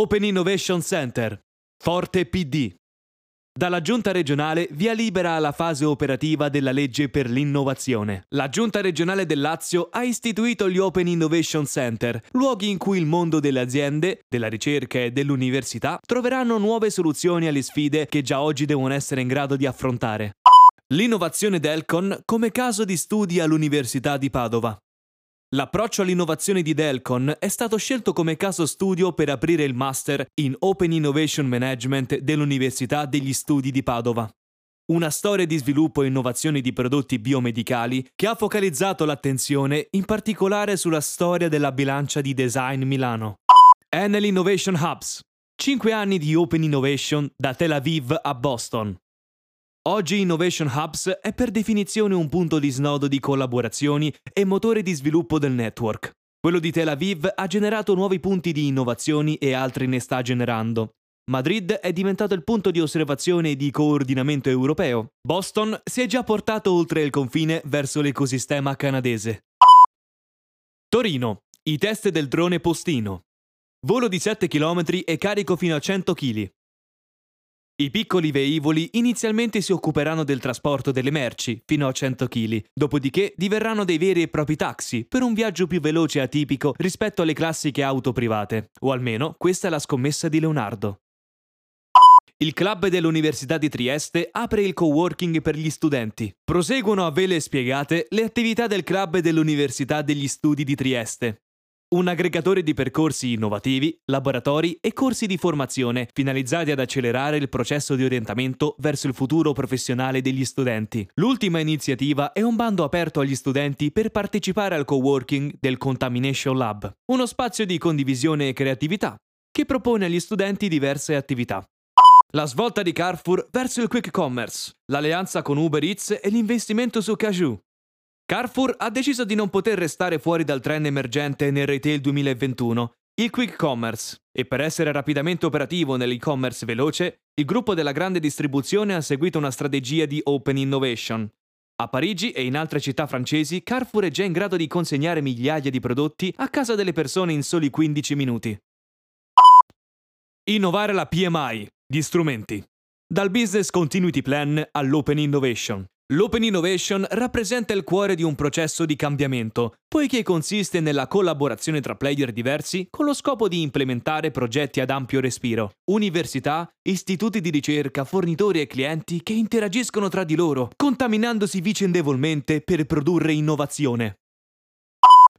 Open Innovation Center, Forte PD. Dalla Giunta regionale via libera alla fase operativa della legge per l'innovazione. La Giunta regionale del Lazio ha istituito gli Open Innovation Center, luoghi in cui il mondo delle aziende, della ricerca e dell'università troveranno nuove soluzioni alle sfide che già oggi devono essere in grado di affrontare. L'innovazione Delcon come caso di studi all'Università di Padova. L'approccio all'innovazione di Delcon è stato scelto come caso studio per aprire il Master in Open Innovation Management dell'Università degli Studi di Padova. Una storia di sviluppo e innovazione di prodotti biomedicali che ha focalizzato l'attenzione in particolare sulla storia della bilancia di design Milano. Enel Innovation Hubs. 5 anni di Open Innovation da Tel Aviv a Boston. Oggi Innovation Hubs è per definizione un punto di snodo di collaborazioni e motore di sviluppo del network. Quello di Tel Aviv ha generato nuovi punti di innovazioni e altri ne sta generando. Madrid è diventato il punto di osservazione e di coordinamento europeo. Boston si è già portato oltre il confine verso l'ecosistema canadese. Torino. I test del drone postino. Volo di 7 km e carico fino a 100 kg. I piccoli velivoli inizialmente si occuperanno del trasporto delle merci, fino a 100 kg, dopodiché diverranno dei veri e propri taxi, per un viaggio più veloce e atipico rispetto alle classiche auto private. O almeno questa è la scommessa di Leonardo. Il club dell'Università di Trieste apre il coworking per gli studenti. Proseguono a vele spiegate le attività del club dell'Università degli Studi di Trieste un aggregatore di percorsi innovativi, laboratori e corsi di formazione finalizzati ad accelerare il processo di orientamento verso il futuro professionale degli studenti. L'ultima iniziativa è un bando aperto agli studenti per partecipare al coworking del Contamination Lab, uno spazio di condivisione e creatività che propone agli studenti diverse attività. La svolta di Carrefour verso il quick commerce, l'alleanza con Uber Eats e l'investimento su Cajou, Carrefour ha deciso di non poter restare fuori dal trend emergente nel retail 2021, il quick commerce, e per essere rapidamente operativo nell'e-commerce veloce, il gruppo della grande distribuzione ha seguito una strategia di open innovation. A Parigi e in altre città francesi, Carrefour è già in grado di consegnare migliaia di prodotti a casa delle persone in soli 15 minuti. Innovare la PMI, gli strumenti. Dal Business Continuity Plan all'Open Innovation. L'Open Innovation rappresenta il cuore di un processo di cambiamento, poiché consiste nella collaborazione tra player diversi con lo scopo di implementare progetti ad ampio respiro. Università, istituti di ricerca, fornitori e clienti che interagiscono tra di loro, contaminandosi vicendevolmente per produrre innovazione.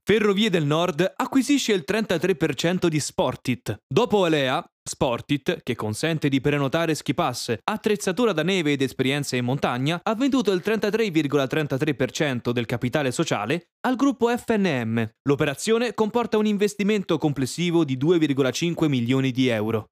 Ferrovie del Nord acquisisce il 33% di Sportit. Dopo Alea, Sportit, che consente di prenotare ski pass, attrezzatura da neve ed esperienze in montagna, ha venduto il 33,33% del capitale sociale al gruppo FNM. L'operazione comporta un investimento complessivo di 2,5 milioni di euro.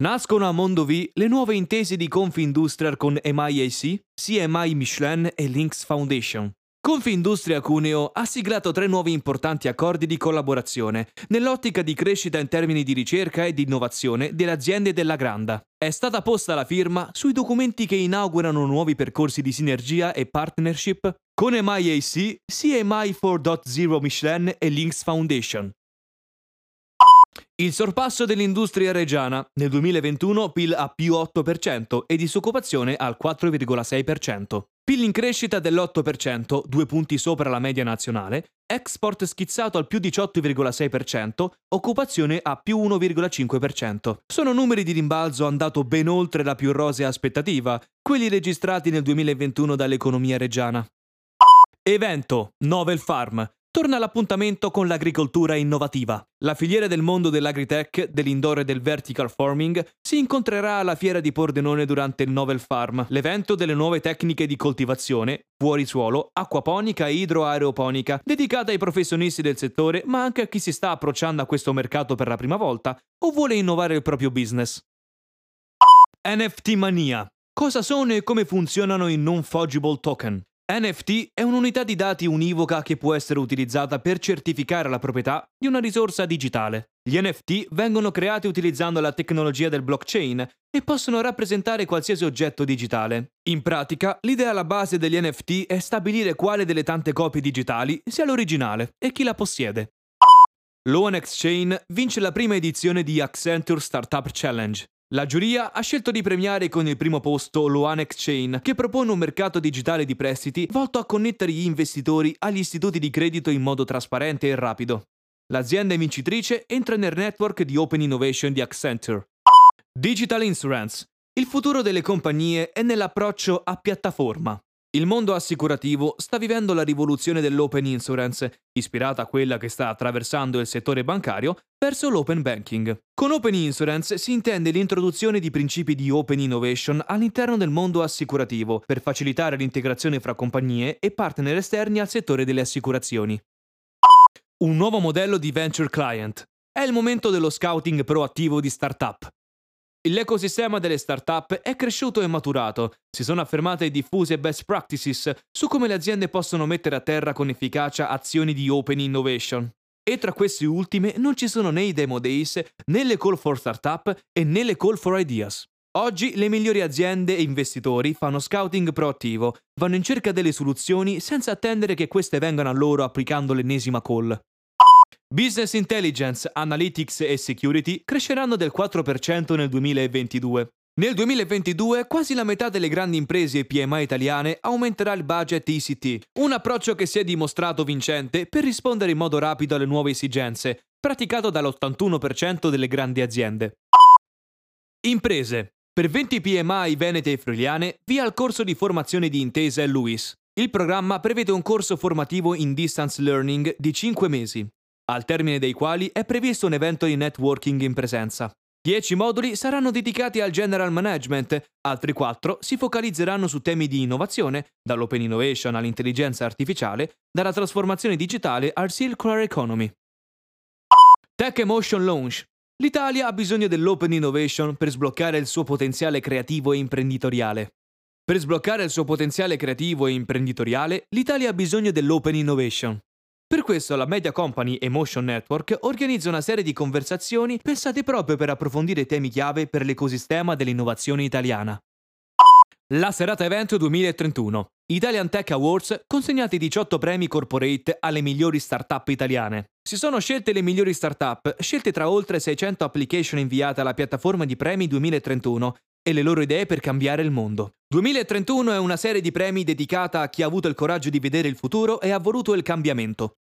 Nascono a Mondovì le nuove intese di Confindustria con MIAC, CMI Michelin e Lynx Foundation. Confindustria Cuneo ha siglato tre nuovi importanti accordi di collaborazione nell'ottica di crescita in termini di ricerca e di innovazione delle aziende della Granda. È stata posta la firma sui documenti che inaugurano nuovi percorsi di sinergia e partnership con MIAC, CMI 4.0 Michelin e Lynx Foundation. Il sorpasso dell'industria reggiana. Nel 2021 PIL a più 8% e disoccupazione al 4,6%. PIL in crescita dell'8%, due punti sopra la media nazionale, export schizzato al più 18,6%, occupazione a più 1,5%. Sono numeri di rimbalzo andato ben oltre la più rosea aspettativa, quelli registrati nel 2021 dall'economia reggiana. Evento, Novel Farm, torna all'appuntamento con l'agricoltura innovativa. La filiera del mondo dell'agritech, dell'indoor e del vertical farming si incontrerà alla fiera di Pordenone durante il Novel Farm, l'evento delle nuove tecniche di coltivazione, fuori suolo, acquaponica e idroaeroponica, dedicata ai professionisti del settore, ma anche a chi si sta approcciando a questo mercato per la prima volta o vuole innovare il proprio business. NFT Mania. Cosa sono e come funzionano i non-fungible token? NFT è un'unità di dati univoca che può essere utilizzata per certificare la proprietà di una risorsa digitale. Gli NFT vengono creati utilizzando la tecnologia del blockchain e possono rappresentare qualsiasi oggetto digitale. In pratica, l'idea alla base degli NFT è stabilire quale delle tante copie digitali sia l'originale e chi la possiede. L'ONX Chain vince la prima edizione di Accenture Startup Challenge. La giuria ha scelto di premiare con il primo posto l'Oan Exchange, che propone un mercato digitale di prestiti volto a connettere gli investitori agli istituti di credito in modo trasparente e rapido. L'azienda vincitrice entra nel network di Open Innovation di Accenture. Digital Insurance. Il futuro delle compagnie è nell'approccio a piattaforma. Il mondo assicurativo sta vivendo la rivoluzione dell'open insurance, ispirata a quella che sta attraversando il settore bancario, verso l'open banking. Con open insurance si intende l'introduzione di principi di open innovation all'interno del mondo assicurativo per facilitare l'integrazione fra compagnie e partner esterni al settore delle assicurazioni. Un nuovo modello di venture client. È il momento dello scouting proattivo di startup. L'ecosistema delle start-up è cresciuto e maturato, si sono affermate diffuse best practices su come le aziende possono mettere a terra con efficacia azioni di open innovation. E tra queste ultime non ci sono né i demo days, né le call for startup e né le call for ideas. Oggi le migliori aziende e investitori fanno scouting proattivo, vanno in cerca delle soluzioni senza attendere che queste vengano a loro applicando l'ennesima call. Business Intelligence, Analytics e Security cresceranno del 4% nel 2022. Nel 2022 quasi la metà delle grandi imprese PMI italiane aumenterà il budget ICT, un approccio che si è dimostrato vincente per rispondere in modo rapido alle nuove esigenze, praticato dall'81% delle grandi aziende. Imprese. Per 20 PMI venete e friuliane, via il corso di formazione di Intesa e Luis. Il programma prevede un corso formativo in distance learning di 5 mesi, al termine dei quali è previsto un evento di networking in presenza. 10 moduli saranno dedicati al general management, altri 4 si focalizzeranno su temi di innovazione, dall'open innovation all'intelligenza artificiale, dalla trasformazione digitale al circular economy. Tech Emotion Launch. L'Italia ha bisogno dell'open innovation per sbloccare il suo potenziale creativo e imprenditoriale. Per sbloccare il suo potenziale creativo e imprenditoriale, l'Italia ha bisogno dell'open innovation. Questo la Media Company Emotion Network organizza una serie di conversazioni pensate proprio per approfondire temi chiave per l'ecosistema dell'innovazione italiana. La serata evento 2031. Italian Tech Awards consegnati 18 premi corporate alle migliori start-up italiane. Si sono scelte le migliori start-up, scelte tra oltre 600 application inviate alla piattaforma di premi 2031 e le loro idee per cambiare il mondo. 2031 è una serie di premi dedicata a chi ha avuto il coraggio di vedere il futuro e ha voluto il cambiamento.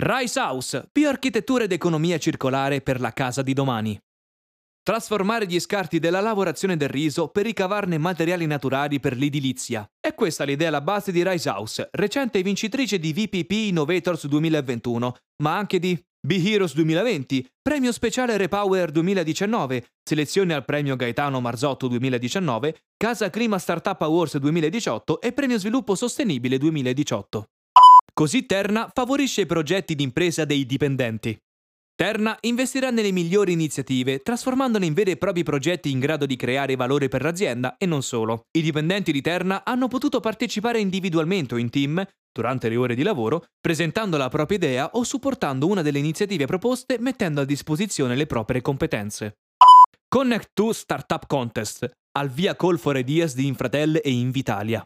Rice House, bioarchitettura ed economia circolare per la casa di domani. Trasformare gli scarti della lavorazione del riso per ricavarne materiali naturali per l'edilizia. È questa l'idea alla base di Rice House, recente vincitrice di VPP Innovators 2021, ma anche di B-Heroes 2020, Premio Speciale Repower 2019, selezione al Premio Gaetano Marzotto 2019, Casa Clima Startup Awards 2018 e Premio Sviluppo Sostenibile 2018. Così Terna favorisce i progetti di impresa dei dipendenti. Terna investirà nelle migliori iniziative, trasformandole in veri e propri progetti in grado di creare valore per l'azienda e non solo. I dipendenti di Terna hanno potuto partecipare individualmente o in team, durante le ore di lavoro, presentando la propria idea o supportando una delle iniziative proposte mettendo a disposizione le proprie competenze. Connect 2 Startup Contest, al via Call for Ideas di Infratel e Invitalia.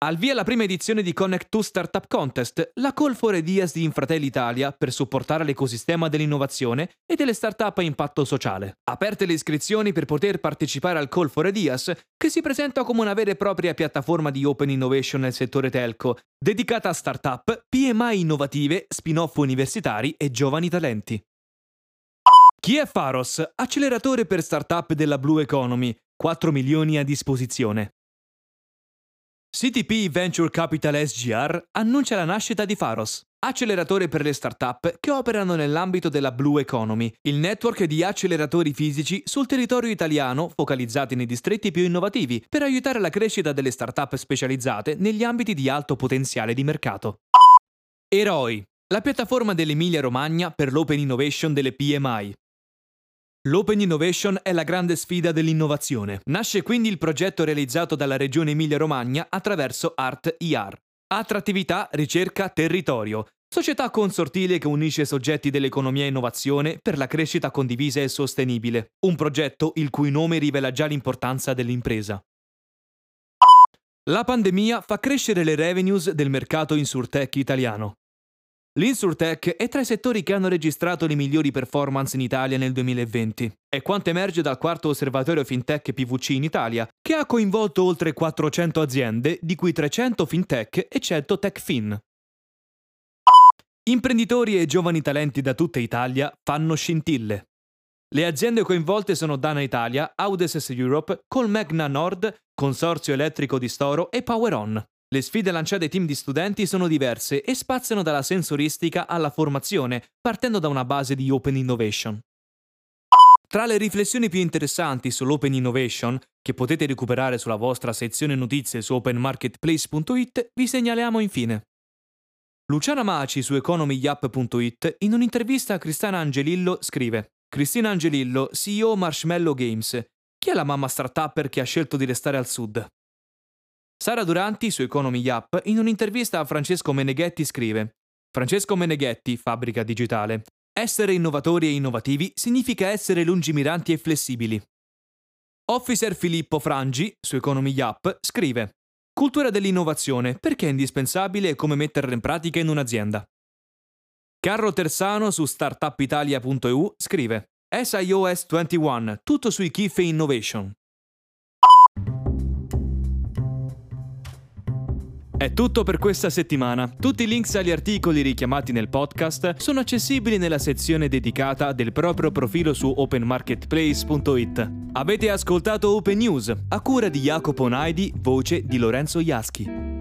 Al via la prima edizione di Connect 2 Startup Contest, la Call for Ideas di Infratelli Italia per supportare l'ecosistema dell'innovazione e delle startup a impatto sociale. Aperte le iscrizioni per poter partecipare al Call for Ideas, che si presenta come una vera e propria piattaforma di open innovation nel settore telco, dedicata a startup, PMI innovative, spin-off universitari e giovani talenti. Chi è Faros? Acceleratore per startup della Blue Economy, 4 milioni a disposizione. CTP Venture Capital SGR annuncia la nascita di Faros, acceleratore per le start-up che operano nell'ambito della Blue Economy, il network di acceleratori fisici sul territorio italiano focalizzati nei distretti più innovativi per aiutare la crescita delle start-up specializzate negli ambiti di alto potenziale di mercato. Eroi, la piattaforma dell'Emilia-Romagna per l'Open Innovation delle PMI. L'Open Innovation è la grande sfida dell'innovazione. Nasce quindi il progetto realizzato dalla Regione Emilia-Romagna attraverso Art IR. Attrattività, ricerca, territorio. Società consortile che unisce soggetti dell'economia e innovazione per la crescita condivisa e sostenibile. Un progetto il cui nome rivela già l'importanza dell'impresa. La pandemia fa crescere le revenues del mercato insurtech italiano. L'Insurtech è tra i settori che hanno registrato le migliori performance in Italia nel 2020. È quanto emerge dal quarto osservatorio FinTech PVC in Italia, che ha coinvolto oltre 400 aziende, di cui 300 FinTech e 100 TechFin. Imprenditori e giovani talenti da tutta Italia fanno scintille. Le aziende coinvolte sono Dana Italia, Audeses Europe, Colmegna Nord, Consorzio Elettrico di Storo e PowerOn. Le sfide lanciate ai team di studenti sono diverse e spaziano dalla sensoristica alla formazione, partendo da una base di Open Innovation. Tra le riflessioni più interessanti sull'Open Innovation, che potete recuperare sulla vostra sezione notizie su openmarketplace.it, vi segnaliamo infine. Luciana Maci su economyyap.it in un'intervista a Cristina Angelillo scrive Cristina Angelillo, CEO Marshmallow Games. Chi è la mamma startupper che ha scelto di restare al sud? Sara Duranti su Economy Yap in un'intervista a Francesco Meneghetti scrive Francesco Meneghetti, fabbrica digitale. Essere innovatori e innovativi significa essere lungimiranti e flessibili. Officer Filippo Frangi, su Economy Yap, scrive Cultura dell'innovazione, perché è indispensabile e come metterla in pratica in un'azienda. Carlo Tersano su startupitalia.eu scrive SIOS 21, tutto sui KIF Innovation. È tutto per questa settimana. Tutti i links agli articoli richiamati nel podcast sono accessibili nella sezione dedicata del proprio profilo su openmarketplace.it. Avete ascoltato Open News, a cura di Jacopo Naidi, voce di Lorenzo Iaschi.